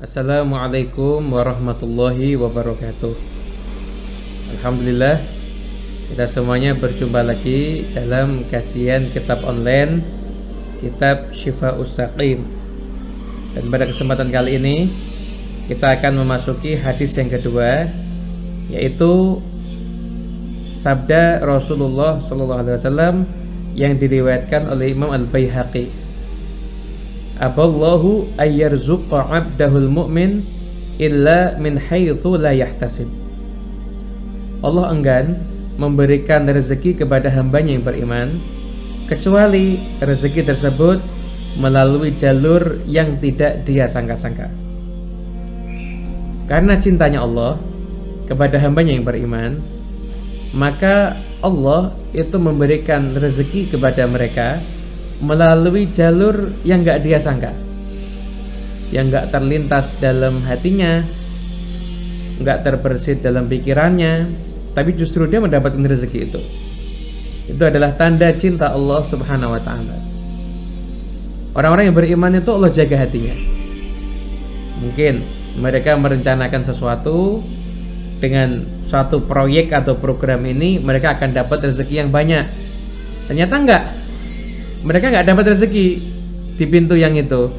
Assalamualaikum warahmatullahi wabarakatuh. Alhamdulillah Kita semuanya berjumpa lagi dalam kajian kitab online Kitab Syifa Ustaqim. Dan pada kesempatan kali ini Kita akan memasuki hadis yang kedua Yaitu Sabda Rasulullah SAW Yang diriwayatkan oleh Imam Al-Bayhaqi Aballahu ayyarzuqa abdahul mu'min Illa min haythu la yahtasib Allah enggan memberikan rezeki kepada hambanya yang beriman kecuali rezeki tersebut melalui jalur yang tidak dia sangka-sangka. Karena cintanya Allah kepada hambanya yang beriman, maka Allah itu memberikan rezeki kepada mereka melalui jalur yang gak dia sangka, yang gak terlintas dalam hatinya, gak terbersit dalam pikirannya, tapi justru dia mendapatkan rezeki itu. Itu adalah tanda cinta Allah Subhanahu wa taala. Orang-orang yang beriman itu Allah jaga hatinya. Mungkin mereka merencanakan sesuatu dengan suatu proyek atau program ini mereka akan dapat rezeki yang banyak. Ternyata enggak. Mereka enggak dapat rezeki di pintu yang itu.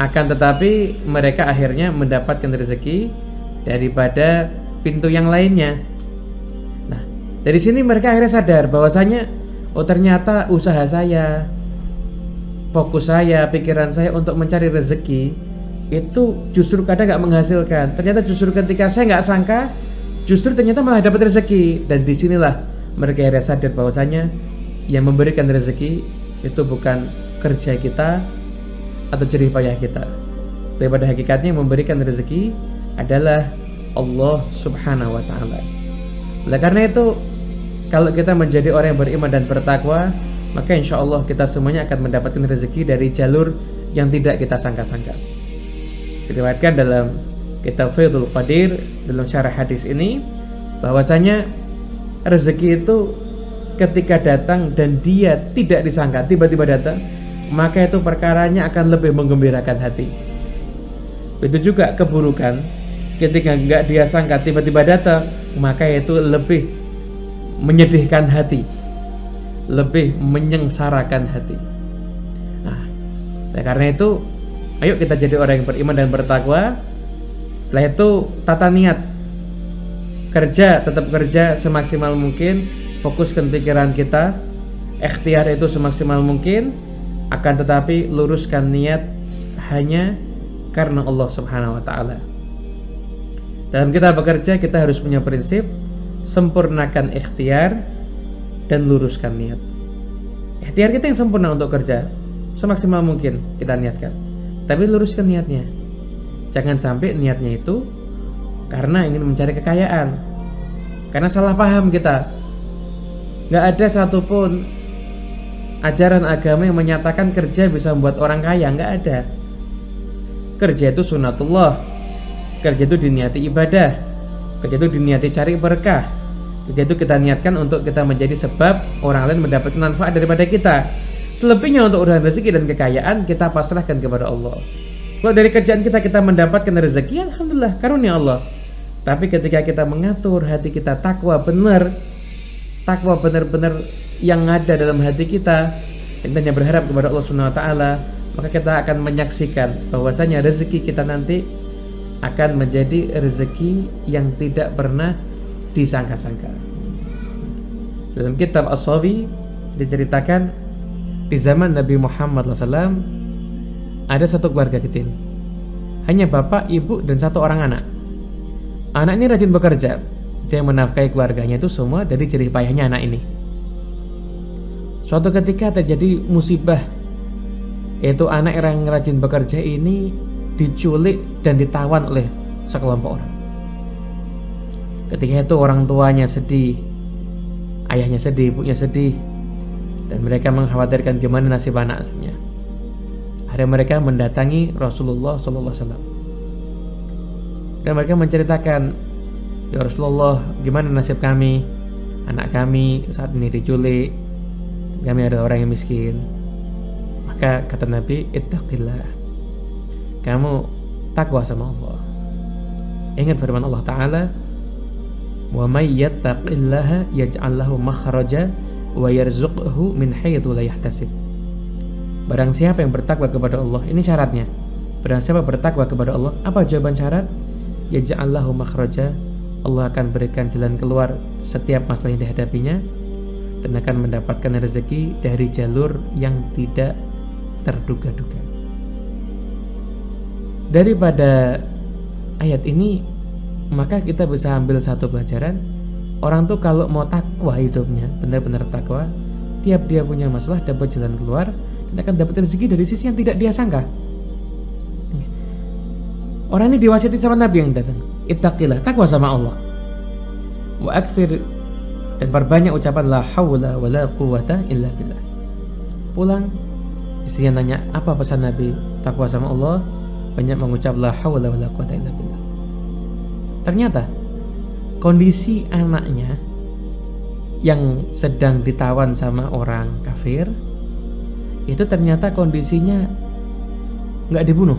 Akan tetapi mereka akhirnya mendapatkan rezeki daripada pintu yang lainnya. Nah, dari sini mereka akhirnya sadar bahwasanya oh ternyata usaha saya, fokus saya, pikiran saya untuk mencari rezeki itu justru kadang nggak menghasilkan. Ternyata justru ketika saya nggak sangka, justru ternyata malah dapat rezeki. Dan di sinilah mereka akhirnya sadar bahwasanya yang memberikan rezeki itu bukan kerja kita atau jerih payah kita. Daripada hakikatnya memberikan rezeki adalah Allah Subhanahu wa taala. Oleh karena itu, kalau kita menjadi orang yang beriman dan bertakwa, maka insya Allah kita semuanya akan mendapatkan rezeki dari jalur yang tidak kita sangka-sangka. Diriwayatkan dalam kitab Faidul Qadir dalam syarah hadis ini bahwasanya rezeki itu ketika datang dan dia tidak disangka tiba-tiba datang maka itu perkaranya akan lebih menggembirakan hati. Itu juga keburukan. Ketika nggak dia sangka tiba-tiba datang maka itu lebih menyedihkan hati. Lebih menyengsarakan hati. Nah karena itu ayo kita jadi orang yang beriman dan bertakwa. Setelah itu tata niat. Kerja tetap kerja semaksimal mungkin fokuskan pikiran kita ikhtiar itu semaksimal mungkin akan tetapi luruskan niat hanya karena Allah Subhanahu wa taala dalam kita bekerja kita harus punya prinsip sempurnakan ikhtiar dan luruskan niat. Ikhtiar kita yang sempurna untuk kerja semaksimal mungkin kita niatkan. Tapi luruskan niatnya. Jangan sampai niatnya itu karena ingin mencari kekayaan. Karena salah paham kita. Gak ada satupun ajaran agama yang menyatakan kerja bisa membuat orang kaya. Gak ada. Kerja itu sunatullah kerja itu diniati ibadah. Kerja itu diniati cari berkah. Kerja itu kita niatkan untuk kita menjadi sebab orang lain mendapatkan manfaat daripada kita. Selebihnya untuk urusan rezeki dan kekayaan kita pasrahkan kepada Allah. Kalau dari kerjaan kita kita mendapatkan rezeki alhamdulillah karunia Allah. Tapi ketika kita mengatur hati kita takwa benar takwa benar-benar yang ada dalam hati kita dan hanya berharap kepada Allah Subhanahu wa taala maka kita akan menyaksikan bahwasanya rezeki kita nanti akan menjadi rezeki yang tidak pernah disangka-sangka. Dalam kitab As-Sabi diceritakan di zaman Nabi Muhammad SAW ada satu keluarga kecil. Hanya bapak, ibu, dan satu orang anak. Anak ini rajin bekerja. Dia menafkahi keluarganya itu semua dari jerih payahnya anak ini. Suatu ketika terjadi musibah yaitu anak yang rajin bekerja ini diculik dan ditawan oleh sekelompok orang. Ketika itu orang tuanya sedih, ayahnya sedih, ibunya sedih, dan mereka mengkhawatirkan gimana nasib anaknya. Akhirnya mereka mendatangi Rasulullah SAW. Dan mereka menceritakan, Ya Rasulullah, gimana nasib kami? Anak kami saat ini diculik, kami ada orang yang miskin. Maka kata Nabi, ittaqillah kamu takwa sama Allah. Ingat firman Allah Ta'ala, "Wa may yattaqillaha yaj'al lahu makhraja wa yarzuqhu min haitsu la yahtasib." Barang siapa yang bertakwa kepada Allah, ini syaratnya. Barang siapa bertakwa kepada Allah, apa jawaban syarat? Yaj'al lahu makhraja. Allah akan berikan jalan keluar setiap masalah yang dihadapinya dan akan mendapatkan rezeki dari jalur yang tidak terduga-duga. Daripada ayat ini, maka kita bisa ambil satu pelajaran. Orang tuh kalau mau takwa hidupnya, benar-benar takwa, tiap dia punya masalah dapat jalan keluar dan akan dapat rezeki dari sisi yang tidak dia sangka. Orang ini diwasiati sama Nabi yang datang. Ittaqillah, takwa sama Allah. Wa akthir dan perbanyak ucapan la haula wala quwata illa billah. Pulang istrinya nanya apa pesan Nabi takwa sama Allah banyak mengucap la haula wala quwata illa billah. Ternyata kondisi anaknya yang sedang ditawan sama orang kafir itu ternyata kondisinya nggak dibunuh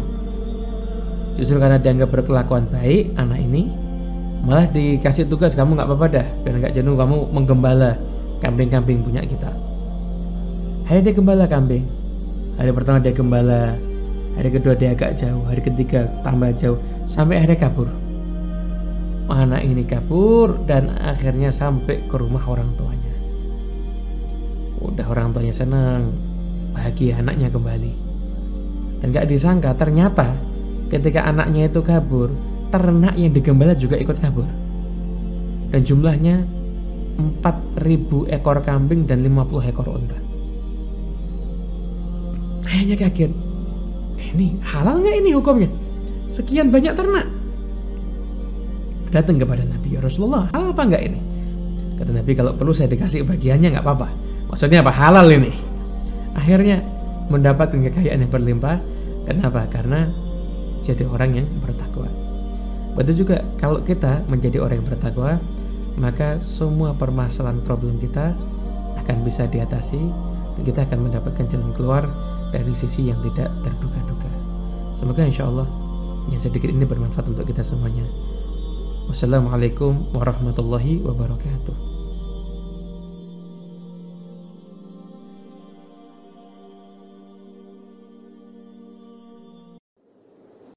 justru karena dianggap berkelakuan baik anak ini malah dikasih tugas kamu nggak apa-apa dah biar nggak jenuh kamu menggembala kambing-kambing punya kita. Hari dia gembala kambing. Hari pertama dia gembala hari kedua dia agak jauh hari ketiga tambah jauh sampai akhirnya kabur. Anak ini kabur dan akhirnya sampai ke rumah orang tuanya. Udah orang tuanya senang bahagia anaknya kembali. Dan gak disangka ternyata ketika anaknya itu kabur ternak yang digembala juga ikut kabur. Dan jumlahnya 4000 ekor kambing dan 50 ekor unta. Ayahnya kaget. Eh, ini halal nggak ini hukumnya? Sekian banyak ternak. Datang kepada Nabi ya Rasulullah, halal apa nggak ini? Kata Nabi kalau perlu saya dikasih bagiannya nggak apa-apa. Maksudnya apa halal ini? Akhirnya mendapatkan kekayaan yang berlimpah. Kenapa? Karena jadi orang yang bertakwa. Betul juga kalau kita menjadi orang yang bertakwa, maka semua permasalahan problem kita akan bisa diatasi dan kita akan mendapatkan jalan keluar dari sisi yang tidak terduga-duga. Semoga insya Allah yang sedikit ini bermanfaat untuk kita semuanya. Wassalamualaikum warahmatullahi wabarakatuh.